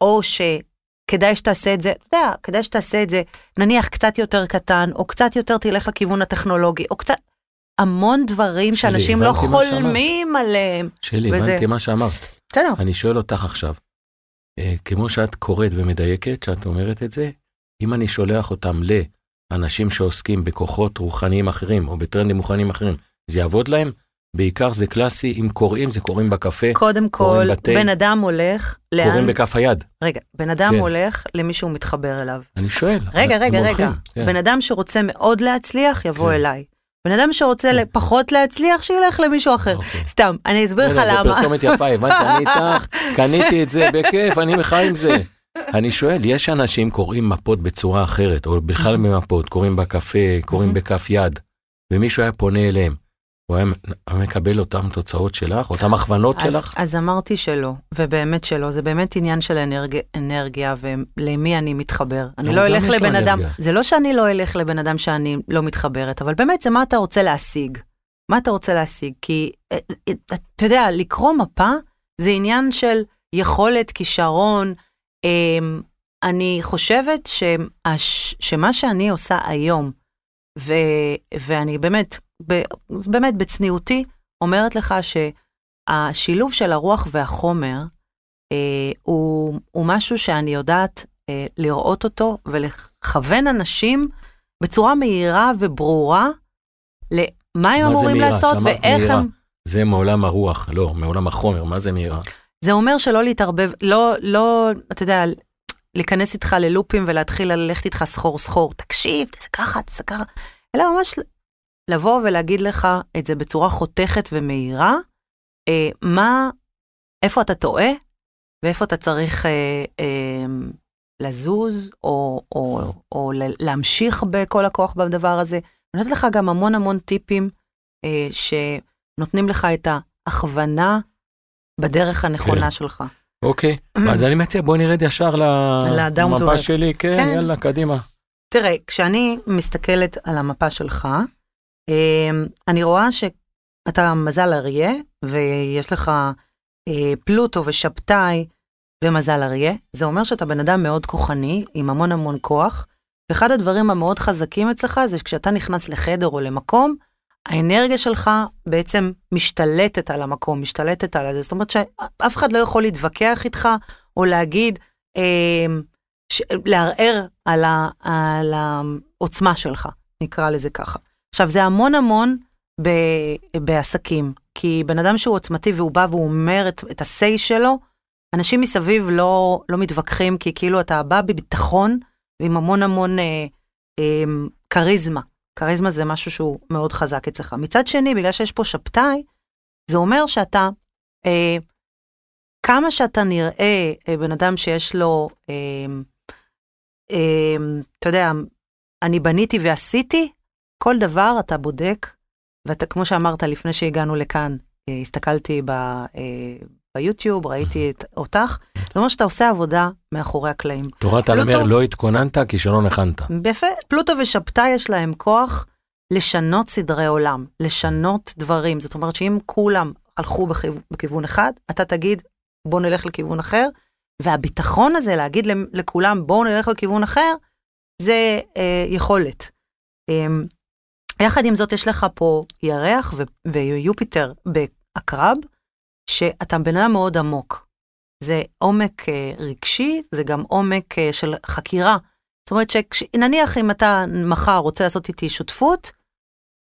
או שכדאי שתעשה את זה, אתה יודע, כדאי שתעשה את זה, נניח קצת יותר קטן, או קצת יותר תלך לכיוון הטכנולוגי, או קצת, המון דברים שלי, שאנשים לא. חולמים עליהם. שלי, וזה- הבנתי מה שאמרת. בסדר, אני שואל אותך עכשיו, אה, כמו שאת קוראת ומדייקת, שאת אומרת את זה, אם אני שולח אותם לאנשים שעוסקים בכוחות רוחניים אחרים, או בטרנדים רוחניים אחרים, זה יעבוד להם? בעיקר זה קלאסי, אם קוראים, זה קוראים בקפה, קודם כל, בתה. בן אדם הולך, לאן, קוראים בכף היד. רגע, בן אדם כן. הולך למי שהוא מתחבר אליו. אני שואל. רגע, רגע, הולכים, רגע. כן. בן אדם שרוצה מאוד להצליח, יבוא כן. אליי. בן אדם שרוצה כן. פחות להצליח, שילך למישהו אחר. אוקיי. סתם, אני אסביר לך לא, זו למה. פרסומת יפה, הבנת, אני איתך, קניתי את זה בכיף, אני מחי עם זה. אני שואל, יש אנשים קוראים מפות בצורה אחרת, או בכלל במפות, קוראים בקפה, קוראים. בכף יד, ומישהו היה פונה אליהם, הוא היה מקבל אותן תוצאות שלך, אותן הכוונות אז, שלך? אז אמרתי שלא, ובאמת שלא, זה באמת עניין של אנרג... אנרגיה ולמי אני מתחבר. אני לא אלך לבן אדם. זה לא שאני לא אלך לבן אדם שאני לא מתחברת, אבל באמת זה מה אתה רוצה להשיג. מה אתה רוצה להשיג? כי אה, אה, אתה יודע, לקרוא מפה זה עניין של יכולת, כישרון. אמ, אני חושבת. שמה שאני עושה היום, ו... ואני באמת, ב... באמת בצניעותי, אומרת לך שהשילוב של הרוח והחומר אה, הוא, הוא משהו שאני יודעת אה, לראות אותו ולכוון אנשים בצורה מהירה וברורה למה הם אמורים מהירה? לעשות ואיך מהירה. הם... זה מעולם הרוח, לא, מעולם החומר, מה זה מהירה? זה אומר שלא להתערבב, לא, לא, אתה יודע, להיכנס איתך ללופים ולהתחיל ללכת איתך סחור סחור, תקשיב, זה ככה, זה ככה, אלא ממש לבוא ולהגיד לך את זה בצורה חותכת ומהירה, אה, מה, איפה אתה טועה ואיפה אתה צריך אה, אה, לזוז או, או, או להמשיך בכל הכוח בדבר הזה. אני נותנת לך גם המון המון טיפים אה, שנותנים לך את ההכוונה בדרך הנכונה כן. שלך. אוקיי, אז אני מציע בוא נרד ישר למפה שלי, כן, כן, יאללה, קדימה. תראה, כשאני מסתכלת על המפה שלך, אני רואה שאתה מזל אריה, ויש לך אה, פלוטו ושבתאי ומזל אריה. זה אומר שאתה בן אדם מאוד כוחני, עם המון המון כוח, ואחד הדברים המאוד חזקים אצלך זה שכשאתה נכנס לחדר או למקום, האנרגיה שלך בעצם משתלטת על המקום, משתלטת על זה. זאת אומרת שאף אחד לא יכול להתווכח איתך או להגיד, אה, ש... לערער על, ה... על העוצמה שלך, נקרא לזה ככה. עכשיו, זה המון המון ב... בעסקים, כי בן אדם שהוא עוצמתי והוא בא והוא אומר את, את ה-say שלו, אנשים מסביב לא, לא מתווכחים, כי כאילו אתה בא בביטחון ועם המון המון אה, אה, כריזמה. כריזמה זה משהו שהוא מאוד חזק אצלך. מצד שני, בגלל שיש פה שבתאי, זה אומר שאתה, אה, כמה שאתה נראה אה, בן אדם שיש לו, אה, אה, אתה יודע, אני בניתי ועשיתי, כל דבר אתה בודק, ואתה, כמו שאמרת לפני שהגענו לכאן, אה, הסתכלתי ב, אה, ביוטיוב, ראיתי את, אותך, זאת אומרת שאתה עושה עבודה מאחורי הקלעים. תורת הלמר לא התכוננת כי שלא נכנת. יפה, פלוטו ושבתאי יש להם כוח לשנות סדרי עולם, לשנות דברים. זאת אומרת שאם כולם הלכו בכיו, בכיוון אחד, אתה תגיד, בוא נלך לכיוון אחר, והביטחון הזה להגיד לכולם, בואו נלך לכיוון אחר, זה אה, יכולת. אה, יחד עם זאת, יש לך פה ירח ו- ויופיטר בעקרב, שאתה בן אדם מאוד עמוק. זה עומק אה, רגשי, זה גם עומק אה, של חקירה. זאת אומרת שנניח אם אתה מחר רוצה לעשות איתי שותפות,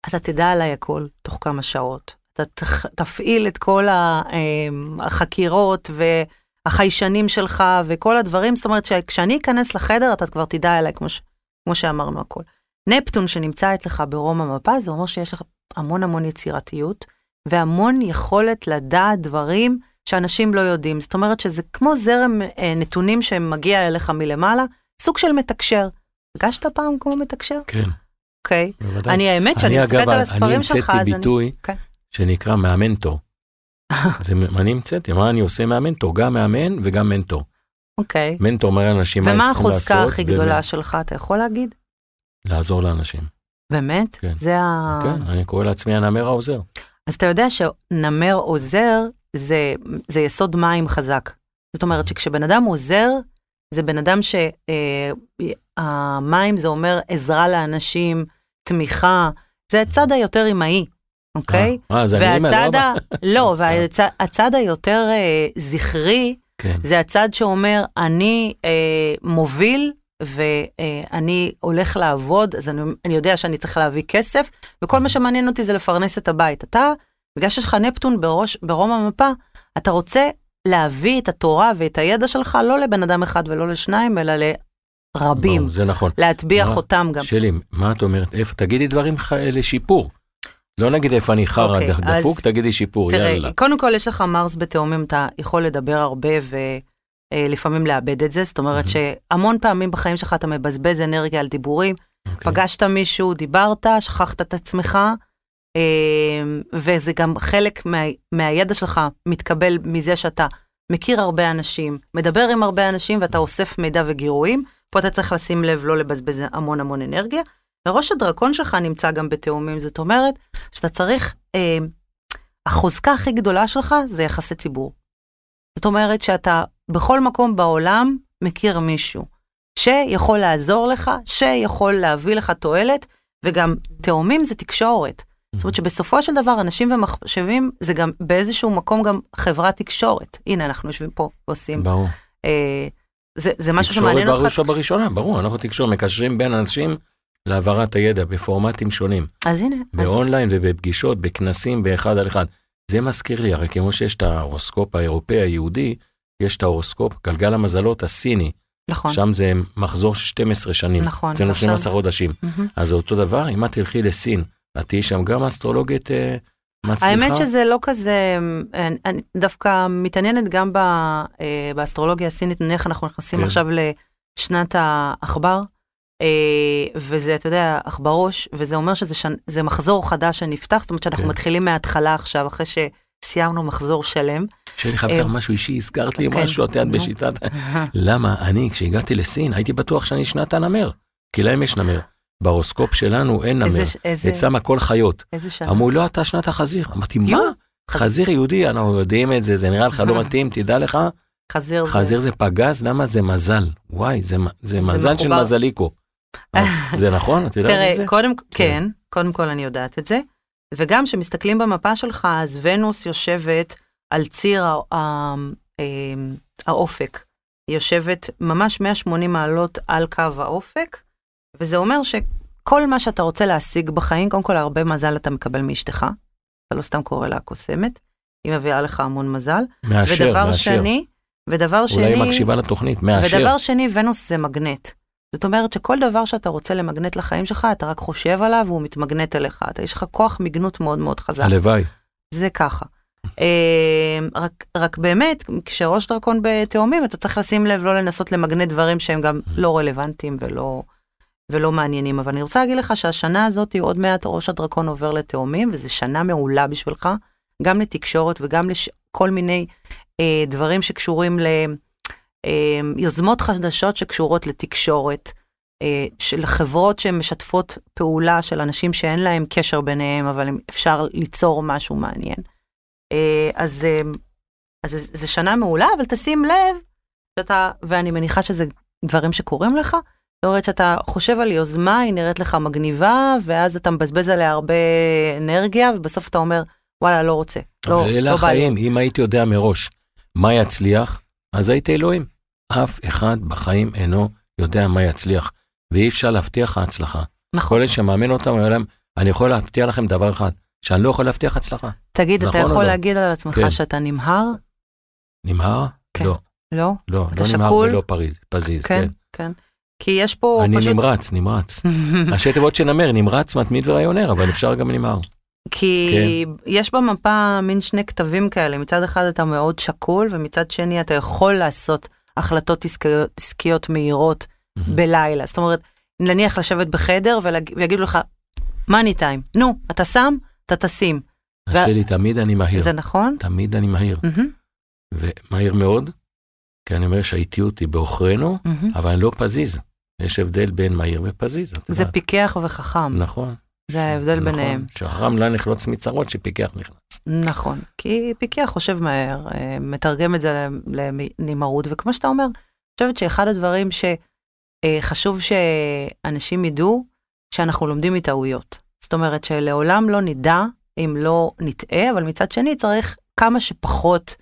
אתה תדע עליי הכל תוך כמה שעות. אתה תפעיל את כל אה, החקירות והחיישנים שלך וכל הדברים, זאת אומרת שכשאני אכנס לחדר אתה כבר תדע עליי כמו, ש, כמו שאמרנו הכל. נפטון שנמצא אצלך ברום המפה, זה אומר שיש לך המון המון יצירתיות והמון יכולת לדעת דברים שאנשים לא יודעים. זאת אומרת שזה כמו זרם אה, נתונים שמגיע אליך מלמעלה, סוג של מתקשר. הרגשת פעם כמו מתקשר? כן. אוקיי. Okay. אני האמת שאני מסתכלת על הספרים שלך, אז אני... אני המצאתי ביטוי okay. שנקרא מהמנטור. זה אני המצאתי, מה אני עושה מהמנטור? גם מאמן וגם מנטור. אוקיי. Okay. מנטור אומר לאנשים מה הם צריכים לעשות. ומה החוזקה הכי גדולה ו... שלך, אתה יכול להגיד? לעזור לאנשים. באמת? כן. זה ה... כן, אני קורא לעצמי הנמר העוזר. אז אתה יודע שנמר עוזר זה, זה יסוד מים חזק. זאת אומרת שכשבן אדם עוזר, זה בן אדם שהמים אה, זה אומר עזרה לאנשים, תמיכה, זה הצד היותר אמאי, אוקיי? אה, אז אני אומר, ה... לא, והצד היותר אה, זכרי, כן. זה הצד שאומר, אני אה, מוביל ואני הולך לעבוד, אז אני, אני יודע שאני צריך להביא כסף, וכל מה שמעניין אותי זה לפרנס את הבית. אתה, בגלל שיש לך נפטון בראש, ברום המפה, אתה רוצה להביא את התורה ואת הידע שלך לא לבן אדם אחד ולא לשניים, אלא לרבים. בוא, זה נכון. להטביע חותם גם. שלי, מה את אומרת? איפה, תגידי דברים לשיפור. לא נגיד איפה אני חרא okay, אוקיי, דפוק, תגידי שיפור, תראה, יאללה. קודם כל יש לך מרס בתאומים, אתה יכול לדבר הרבה ו... אה, לפעמים לאבד את זה, זאת אומרת mm-hmm. שהמון פעמים בחיים שלך אתה מבזבז אנרגיה על דיבורים, okay. אוקיי. פגשת מישהו, דיברת, שכחת את עצמך, אה, וזה גם חלק מה, מהידע שלך מתקבל מזה שאתה מכיר הרבה אנשים, מדבר עם הרבה אנשים ואתה אוסף מידע וגירויים, פה אתה צריך לשים לב לא לבזבז המון המון אנרגיה. וראש הדרקון שלך נמצא גם בתאומים, זאת אומרת שאתה צריך, אה, החוזקה הכי גדולה שלך זה יחסי ציבור. זאת אומרת שאתה בכל מקום בעולם מכיר מישהו שיכול לעזור לך, שיכול להביא לך תועלת, וגם תאומים זה תקשורת. זאת אומרת שבסופו של דבר אנשים ומחשבים זה גם באיזשהו מקום גם חברת תקשורת. הנה אנחנו יושבים פה ועושים. ברור. אה, זה, זה משהו שמעניין אותך. תקשורת בראשונה, ברור, אנחנו תקשורת, מקשרים בין אנשים להעברת הידע בפורמטים שונים. אז הנה. באונליין אז... ובפגישות, בכנסים, באחד על אחד. זה מזכיר לי, הרי כמו שיש את ההורוסקופ האירופאי היהודי, יש את ההורוסקופ, גלגל המזלות הסיני. נכון. שם זה מחזור של 12 שנים. נכון, אצלנו ועכשיו- 12 חודשים. מהמם. אז זה אותו דבר, אם את תלכי לסין, את תהיי שם גם אסטרולוגית אה, מצליחה? האמת שזה לא כזה, אני, אני דווקא מתעניינת גם ב, אה, באסטרולוגיה הסינית, נניח אנחנו נכנסים כן. עכשיו לשנת העכבר, אה, וזה, אתה יודע, עכברוש, וזה אומר שזה שנ, מחזור חדש שנפתח, זאת אומרת שאנחנו כן. מתחילים מההתחלה עכשיו, אחרי שסיימנו מחזור שלם. שלי חייב לך אה, משהו אישי, הזכרת לי כן, משהו, את יודעת. בשיטת... למה? אני, כשהגעתי לסין, הייתי בטוח שאני שנת הנמר. כי להם יש נמר. בהורוסקופ שלנו אין נמר. אצלם הכל חיות. איזה שנה? אמרו, לא, אתה שנת החזיר. אמרתי, מה? חזיר יהודי, אנחנו יודעים את זה, זה נראה לך לא מתאים, תדע לך, חזיר. זה- חזיר זה פגז, למה זה מזל? וואי, זה, מ- זה זה מזל של. מזליקו. זה נכון? את יודעת את זה? תראה, קודם, כן, קודם כל אני יודעת את זה, וגם כשמסתכלים במפה שלך, אז ונוס יושבת על ציר ה- ה- אמ, האופק. היא יושבת ממש 180 מעלות על קו האופק, וזה אומר שכל מה שאתה רוצה להשיג בחיים, קודם כל הרבה מזל אתה מקבל מאשתך, אתה לא סתם קורא לה קוסמת, היא מביאה לך המון מזל. מאשר, ודבר מאשר. שני, ודבר שני, אולי היא מקשיבה לתוכנית, מאשר. ודבר שני, ונוס זה מגנט. זאת אומרת שכל דבר שאתה רוצה למגנט לחיים שלך, אתה רק חושב עליו והוא מתמגנט אליך. אתה, יש לך כוח מגנות מאוד מאוד חזק. הלוואי. זה ככה. אה, רק, רק באמת, כשראש דרקון בתאומים, אתה צריך לשים לב לא לנסות למגנט דברים שהם גם לא רלוונטיים ולא, ולא מעניינים. אבל אני רוצה להגיד לך שהשנה הזאת, עוד מעט ראש הדרקון עובר לתאומים, וזו שנה מעולה בשבילך, גם לתקשורת וגם לכל מיני אה, דברים שקשורים ל... אה, יוזמות חדשות שקשורות לתקשורת, אה, של חברות שמשתפות פעולה של אנשים שאין להם קשר ביניהם, אבל אפשר ליצור משהו מעניין. אה, אז, אה, אז זה- שנה מעולה, אבל תשים לב שאתה, ואני מניחה שזה דברים שקורים לך, זאת אומרת שאתה חושב על יוזמה, היא נראית לך מגניבה, ואז אתה מבזבז עליה הרבה אנרגיה, ובסוף אתה אומר, וואלה, לא רוצה. לא, אבל אלה לא בא לי." החיים, אם הייתי יודע מראש מה יצליח, אז הייתי אלוהים. אף אחד בחיים אינו יודע מה יצליח, ואי אפשר להבטיח לך הצלחה. נכון. כל אלה שמאמן אותם, אומר להם, אני יכול להבטיח לכם דבר אחד, שאני לא יכול להבטיח הצלחה. תגיד, אתה נכון או יכול לא? להגיד על עצמך כן. שאתה נמהר? נמהר? כן. לא, לא? לא, אתה לא נמהר שקול? ולא פריז, פזיז, כן, כן. כן. כי יש פה אני פשוט... נמרץ, נמרץ. ראשי תיבות של נמר, נמרץ, מתמיד ורעיונר, אבל אפשר גם נמהר. כי כן. יש במפה מין שני כתבים כאלה, מצד אחד אתה מאוד שקול, ומצד שני אתה יכול לעשות החלטות עסקיות, עסקיות מהירות בלילה. זאת אומרת, נניח לשבת בחדר ולהג- ויגידו לך, מאני טיים, נו, אתה שם, אתה תשים. שלי, תמיד אני מהיר. זה נכון? תמיד אני מהיר. ומהיר מאוד, כי אני אומר שהאיטיות היא בעוכרינו. אבל אני לא פזיז. יש הבדל בין מהיר ופזיז. זה. פיקח וחכם, נכון. זה ההבדל נכון. ביניהם. שחכם לא נחלוץ מצרות, שפיקח נכנס. נכון, כי פיקח חושב מהר, אה, מתרגם את זה לנמהרות, וכמו שאתה אומר, אני חושבת שאחד הדברים שחשוב שאנשים ידעו, שאנחנו לומדים מטעויות. זאת אומרת שלעולם לא נדע אם לא נטעה, אבל מצד שני צריך כמה שפחות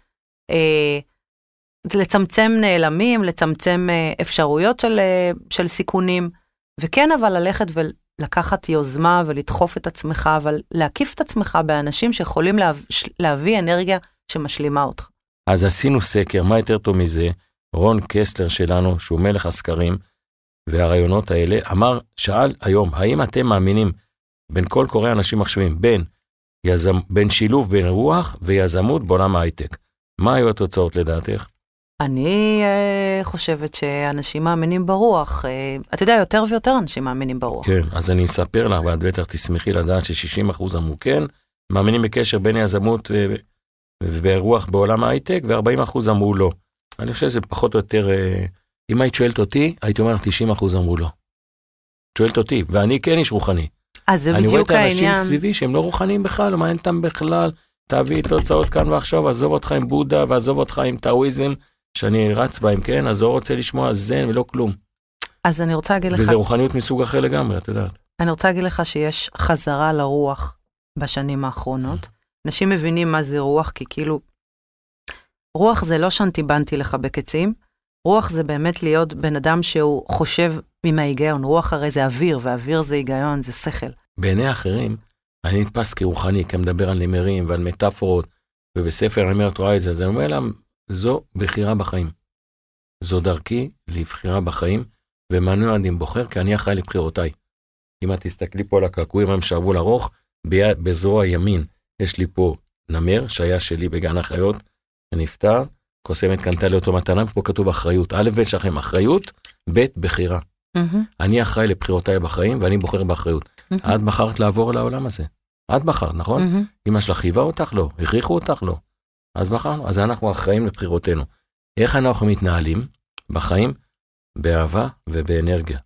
אה, לצמצם נעלמים, לצמצם אה, אפשרויות של, אה, של סיכונים, וכן אבל ללכת ולקחת יוזמה ולדחוף את עצמך, אבל להקיף את עצמך באנשים שיכולים לה, להביא אנרגיה שמשלימה אותך. אז עשינו סקר, מה יותר טוב מזה? רון קסלר שלנו, שהוא מלך הסקרים, והרעיונות האלה, אמר, שאל היום, האם אתם מאמינים בין כל קוראי אנשים מחשבים, בין, יזמ, בין שילוב בין רוח ויזמות בעולם ההייטק? מה היו התוצאות לדעתך? אני אה, חושבת שאנשים מאמינים ברוח. אה, אתה יודע, יותר ויותר אנשים מאמינים ברוח. כן, אז אני אספר לך, ואת בטח תשמחי לדעת ש-60% אמרו כן, מאמינים בקשר בין יזמות ו- ורוח בעולם ההייטק, ו-40% אמרו לא. אני חושב שזה פחות או יותר, אה, אם היית שואלת אותי, הייתי אומר לך 90% אמרו לא. שואלת אותי, ואני כן איש רוחני. אז זה אני רואה בדיוק את האנשים העניין. סביבי שהם לא רוחניים בכלל, לא מעניין אותם בכלל, תביא תוצאות כאן ועכשיו, עזוב אותך עם בודה ועזוב אותך עם טאוויזם, שאני רץ בהם, כן? אז לא רוצה לשמוע זן ולא כלום. אז אני רוצה להגיד לך, וזה רוחניות מסוג אחר לגמרי, את יודעת. אני רוצה להגיד לך שיש חזרה לרוח בשנים האחרונות. אנשים מבינים מה זה רוח, כי כאילו, רוח זה לא שנטיבנטי לחבק עצים, רוח זה באמת להיות בן אדם שהוא חושב עם ההיגיון. רוח הרי זה אוויר, ואוויר זה היגיון, זה שכל. בעיני אחרים, אני נתפס כרוחני, כמדבר על נמרים ועל מטאפורות ובספר הנמר את רואה את זה, אז אני אומר להם, זו בחירה בחיים. זו דרכי לבחירה בחיים, ומנוע אני בוחר, כי אני אחראי לבחירותיי. אם את תסתכלי פה על הקעקועים הם שרוול ארוך, בזרוע ימין יש לי פה נמר, שהיה שלי בגן החיות, שנפטר, קוסמת קנתה לי אותו מתנה, ופה כתוב אחריות. א', ב' שלכם אחריות, ב', בחירה. מהמם, אני אחראי לבחירותיי בחיים, ואני בוחר באחריות. מהמם, את בחרת לעבור לעולם הזה. את בחרת, נכון? מהמם. אמא שלך חייבה אותך? לא. הכריחו אותך? לא. אז בחרנו, אז אנחנו אחראים לבחירותינו. איך אנחנו מתנהלים בחיים? באהבה ובאנרגיה.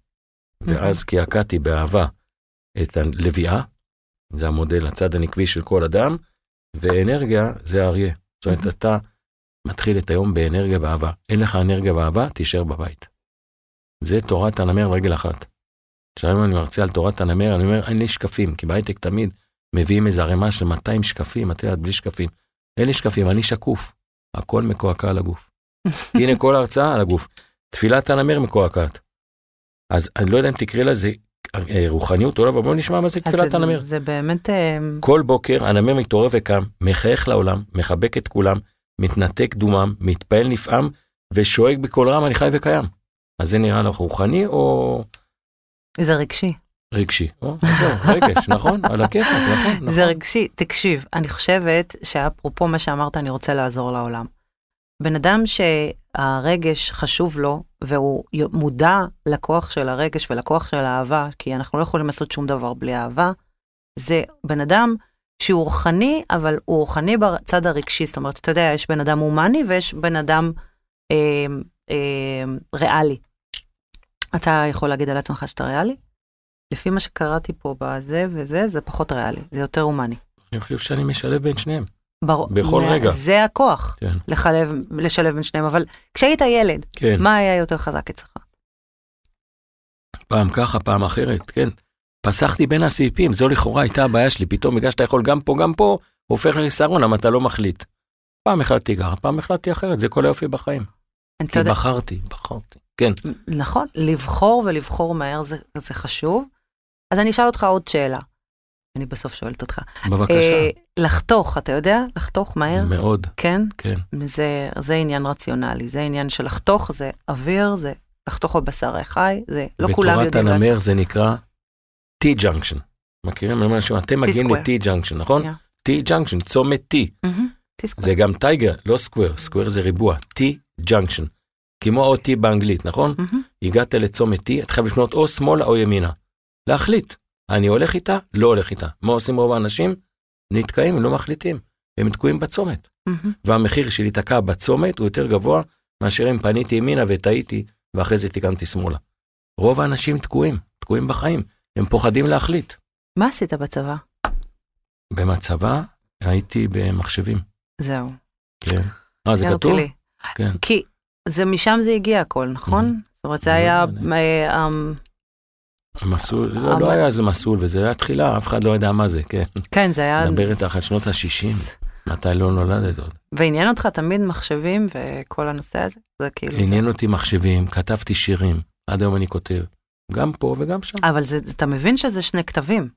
ואז קעקעתי באהבה את הלוויה, זה המודל, הצד הנקבי של כל אדם, ואנרגיה זה האריה. זאת אומרת, אתה מתחיל את היום באנרגיה ואהבה. אין לך אנרגיה ואהבה, תישאר בבית. זה תורת הנמר רגל אחת. עכשיו אם אני מרצה על תורת הנמר, אני אומר, אין לי שקפים, כי בהייטק תמיד מביאים איזה ערימה של 200 שקפים, את יודעת, בלי שקפים. אין לי שקפים, אני שקוף. הכל מקועקע על הגוף. הנה כל ההרצאה על הגוף. תפילת הנמר מקועקעת. אז אני לא יודע אם תקראי לזה אה, רוחניות או לא, אבל בואו נשמע מה זה תפילת הנמר. זה באמת, אה, כל בוקר הנמר מתעורר וקם, מחייך לעולם, מחבק את כולם, מתנתק דומם, מתפעל נפעם, ושואג בקול רם, אני חי וקיים. אז זה נראה לך רוחני או זה רגשי. רגשי? או, זהו, רגש, נכון? על הכיפאק, נכון? נכון. זה רגשי. תקשיב, אני חושבת שאפרופו מה שאמרת, אני רוצה לעזור לעולם. בן אדם שהרגש חשוב לו, והוא מודע לכוח של הרגש ולכוח של האהבה, כי אנחנו לא יכולים לעשות שום דבר בלי אהבה, זה בן אדם שהוא רוחני, אבל הוא רוחני בצד הרגשי. זאת אומרת, אתה יודע, יש בן אדם הומני ויש בן אדם אה, אה, ריאלי. אתה יכול להגיד על עצמך שאתה ריאלי? לפי מה שקראתי פה בזה וזה, זה פחות ריאלי, זה יותר הומני. אני חושב שאני משלב בין שניהם. ברור. בכל רגע. זה הכוח, כן. לחלב, לשלב בין שניהם, אבל כשהיית ילד, כן, מה היה יותר חזק אצלך? פעם ככה, פעם אחרת, כן. פסחתי בין הסעיפים, זו לכאורה הייתה הבעיה שלי, פתאום בגלל שאתה יכול גם פה, גם פה, הופך לחיסרון, למה אתה לא מחליט. פעם החלטתי ככה, פעם החלטתי אחרת, זה כל היופי בחיים. כי בחרתי, בחרתי. כן, נכון, לבחור ולבחור מהר זה, זה חשוב. אז אני אשאל אותך עוד שאלה. אני בסוף שואלת אותך. בבקשה. אה, לחתוך, אתה יודע? לחתוך מהר? מאוד, כן? כן. זה, זה עניין רציונלי, זה עניין של לחתוך, זה אוויר, זה לחתוך בבשר החי, זה לא כולם בתורת יודעים הנמר לעשות. זה נקרא T-junction. מכירים? אני אומר לאנשים, אתם מגיעים. ל-T-junction, נכון? T-junction, צומת T. זה גם טייגר, לא סקוואר, סקוואר זה ריבוע, T-junction. כמו אות T באנגלית, נכון? מהמם. הגעת לצומת T, אתה חייב לפנות או שמאלה או ימינה. להחליט, אני הולך איתה, לא הולך איתה. מה עושים רוב האנשים? נתקעים, הם לא מחליטים. הם תקועים בצומת. מהמם. והמחיר של להיתקע בצומת הוא יותר גבוה מאשר אם פניתי ימינה וטעיתי, ואחרי זה תיקנתי שמאלה. רוב האנשים תקועים, תקועים בחיים. הם פוחדים להחליט. מה עשית בצבא? במצבה הייתי במחשבים, זהו. כן. אה, זה כתוב? לי. כן. כי זה משם זה הגיע הכל, נכון? זאת אומרת, זה היה... אני- אה, אמ, מסלול, לא, אבל- לא היה איזה מסלול, וזה היה תחילה, אף אחד לא ידע מה זה, כן. כן, זה היה... מדבר איתך על שנות ה-60. מתי לא נולדת עוד. ועניין אותך תמיד מחשבים וכל הנושא הזה? זה כאילו... זה- עניין אותי מחשבים, כתבתי שירים, עד היום אני כותב, גם פה וגם שם. אבל זה, אתה מבין שזה שני כתבים,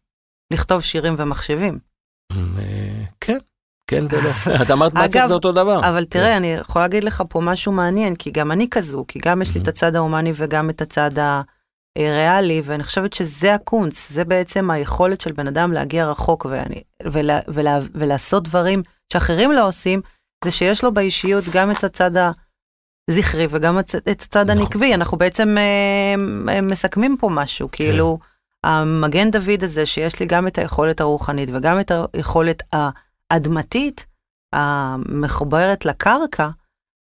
לכתוב שירים ומחשבים. אה, כן, כן ולא. את אמרת אגב, זה אותו דבר. אבל תראה, אני יכולה להגיד לך פה משהו מעניין, כי גם אני כזו, כי גם יש לי את Mhm. הצד ההומני וגם את הצד הריאלי, ואני חושבת שזה הקונץ, זה בעצם היכולת של בן אדם להגיע רחוק ואני, ולה, ולה, ולעשות דברים שאחרים לא עושים, זה שיש לו באישיות גם את הצד הזכרי וגם הצ- את הצד נכון. הנקבי. אנחנו בעצם אה, אה, מסכמים פה משהו, כן. כאילו, המגן דוד הזה, שיש לי גם את היכולת הרוחנית וגם את היכולת האדמתית, המחוברת לקרקע,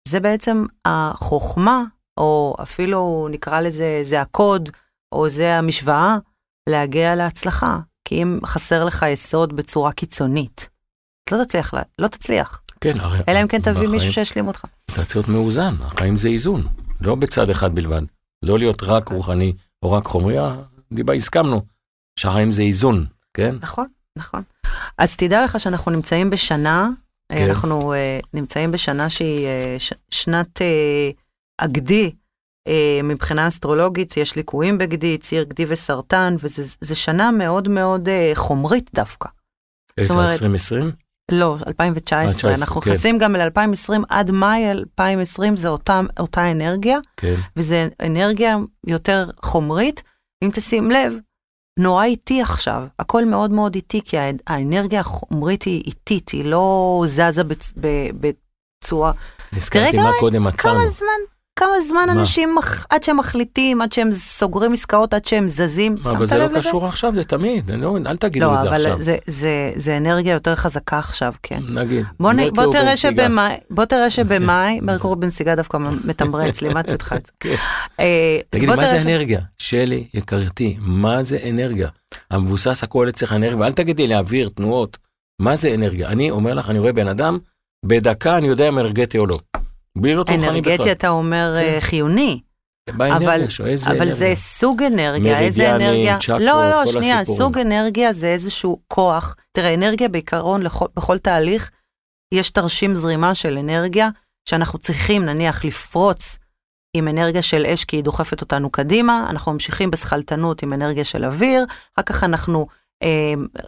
זה בעצם החוכמה, או אפילו נקרא לזה, זה הקוד, או זה המשוואה, להגיע להצלחה. כי אם חסר לך יסוד בצורה קיצונית, את לא תצליח, לא תצליח. כן, הרי... אלא אם כן תביא בחיים מישהו שישלים אותך. אתה צריך להיות מאוזן, החיים זה איזון, לא בצד אחד בלבד. לא להיות רק רוחני או רק חומרי, דיבה הסכמנו שהחיים זה איזון, כן? נכון, נכון. אז תדע לך שאנחנו נמצאים בשנה, כן. כן. אנחנו uh, נמצאים בשנה שהיא uh, ש- שנת uh, הגדי uh, מבחינה אסטרולוגית, יש ליקויים בגדי, ציר גדי וסרטן, וזו שנה מאוד מאוד uh, חומרית דווקא. איזה אומרת- 2020? לא, 2019. 2019, אנחנו כן. נכנסים גם ל-2020, עד מאי 2020 זה אותה, אותה אנרגיה, כן. וזה אנרגיה יותר חומרית. אם תשים לב, נורא איטי עכשיו, הכל מאוד מאוד איטי, כי האנ- האנרגיה החומרית היא איטית, היא לא זזה בצורה... נזכרתי מה קודם עצרנו. כמה זמן, כמה זמן מה? אנשים, מח- עד שהם מחליטים, עד שהם סוגרים עסקאות, עד שהם זזים, מה, אבל זה לא לזה? קשור עכשיו, זה תמיד, אני לא, אל תגידו לא, את זה עכשיו. אבל זה, זה, זה אנרגיה יותר חזקה עכשיו, כן. נגיד. בוא, נ, בוא, תראה. שבמאי, בוא תראה שבמאי, מרקור בנסיגה דווקא מתמרץ, לימדתי אותך את זה. כן. אה, תגידי, בוא מה זה אנרגיה? שלי, יקרתי, מה זה אנרגיה? המבוסס הכל אצלך אנרגיה, ואל תגידי לי אוויר, תנועות, מה זה אנרגיה? אני אומר לך, אני רואה בן אדם, בדקה אני יודע אם אנרגטי או לא. בלי טורחני אנרגטי בכלל. אתה אומר כן. אה, חיוני, אבל- אבל אנרגיה? זה סוג אנרגיה, איזה אנרגיה? צ'קרות, לא, לא, שנייה, הסיפורים. סוג אנרגיה זה איזשהו כוח. תראה, אנרגיה בעיקרון, לכל, בכל תהליך, יש תרשים זרימה של אנרגיה, שאנחנו צריכים נניח לפרוץ עם אנרגיה של אש, כי היא דוחפת אותנו קדימה, אנחנו ממשיכים בשכלתנות עם אנרגיה של אוויר, אחר כך אנחנו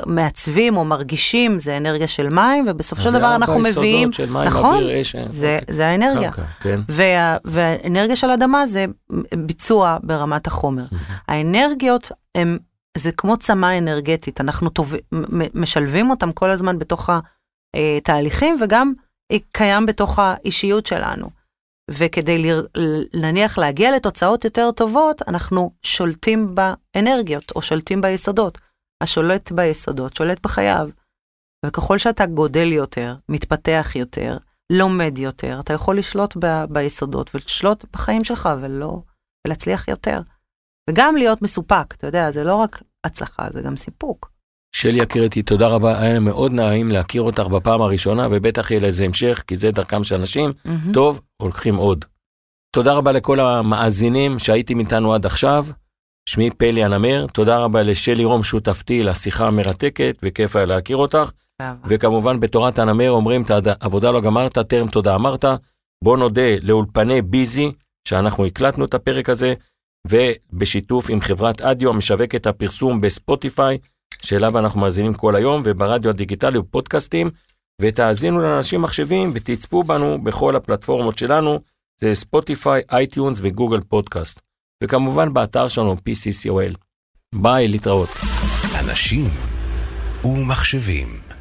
מעצבים או מרגישים, זה אנרגיה של מים, ובסופו של דבר אנחנו מביאים, של מים, נכון, אוויר, אש, זה, אוקיי. זה האנרגיה. קרקע, כן. וה, והאנרגיה של אדמה זה ביצוע ברמת החומר. האנרגיות הם, זה כמו צמא אנרגטית, אנחנו טוב, משלבים אותם כל הזמן בתוך התהליכים וגם קיים בתוך האישיות שלנו. וכדי ל- נניח להגיע לתוצאות יותר טובות, אנחנו שולטים באנרגיות או שולטים ביסודות. השולט ביסודות שולט בחייו. וככל שאתה גודל יותר, מתפתח יותר, לומד יותר, אתה יכול לשלוט ב- ביסודות ולשלוט בחיים שלך ולא, ולהצליח יותר. וגם להיות מסופק, אתה יודע, זה לא רק הצלחה, זה גם סיפוק. שלי יקירתי, תודה רבה, היה מאוד נעים להכיר אותך בפעם הראשונה, ובטח יהיה לזה המשך, כי זה דרכם של אנשים. מהמם. טוב, הולכים עוד. תודה רבה לכל המאזינים שהייתם איתנו עד עכשיו. שמי פלי הנמר, תודה רבה לשלי רום שותפתי לשיחה המרתקת, וכיף היה להכיר אותך. וכמובן בתורת הנמר אומרים, "את העבודה לא גמרת, טרם תודה אמרת. בוא נודה לאולפני ביזי, שאנחנו הקלטנו את הפרק הזה, ובשיתוף עם חברת אדיו המשווקת הפרסום בספוטיפיי, שאליו אנחנו מאזינים כל היום, וברדיו הדיגיטלי ופודקאסטים, ותאזינו לאנשים ומחשבים ותצפו בנו בכל הפלטפורמות שלנו, זה ספוטיפיי, iTunes ו Google Podcast. וכמובן באתר שלנו pc.co.il. ביי, להתראות. אנשים ומחשבים.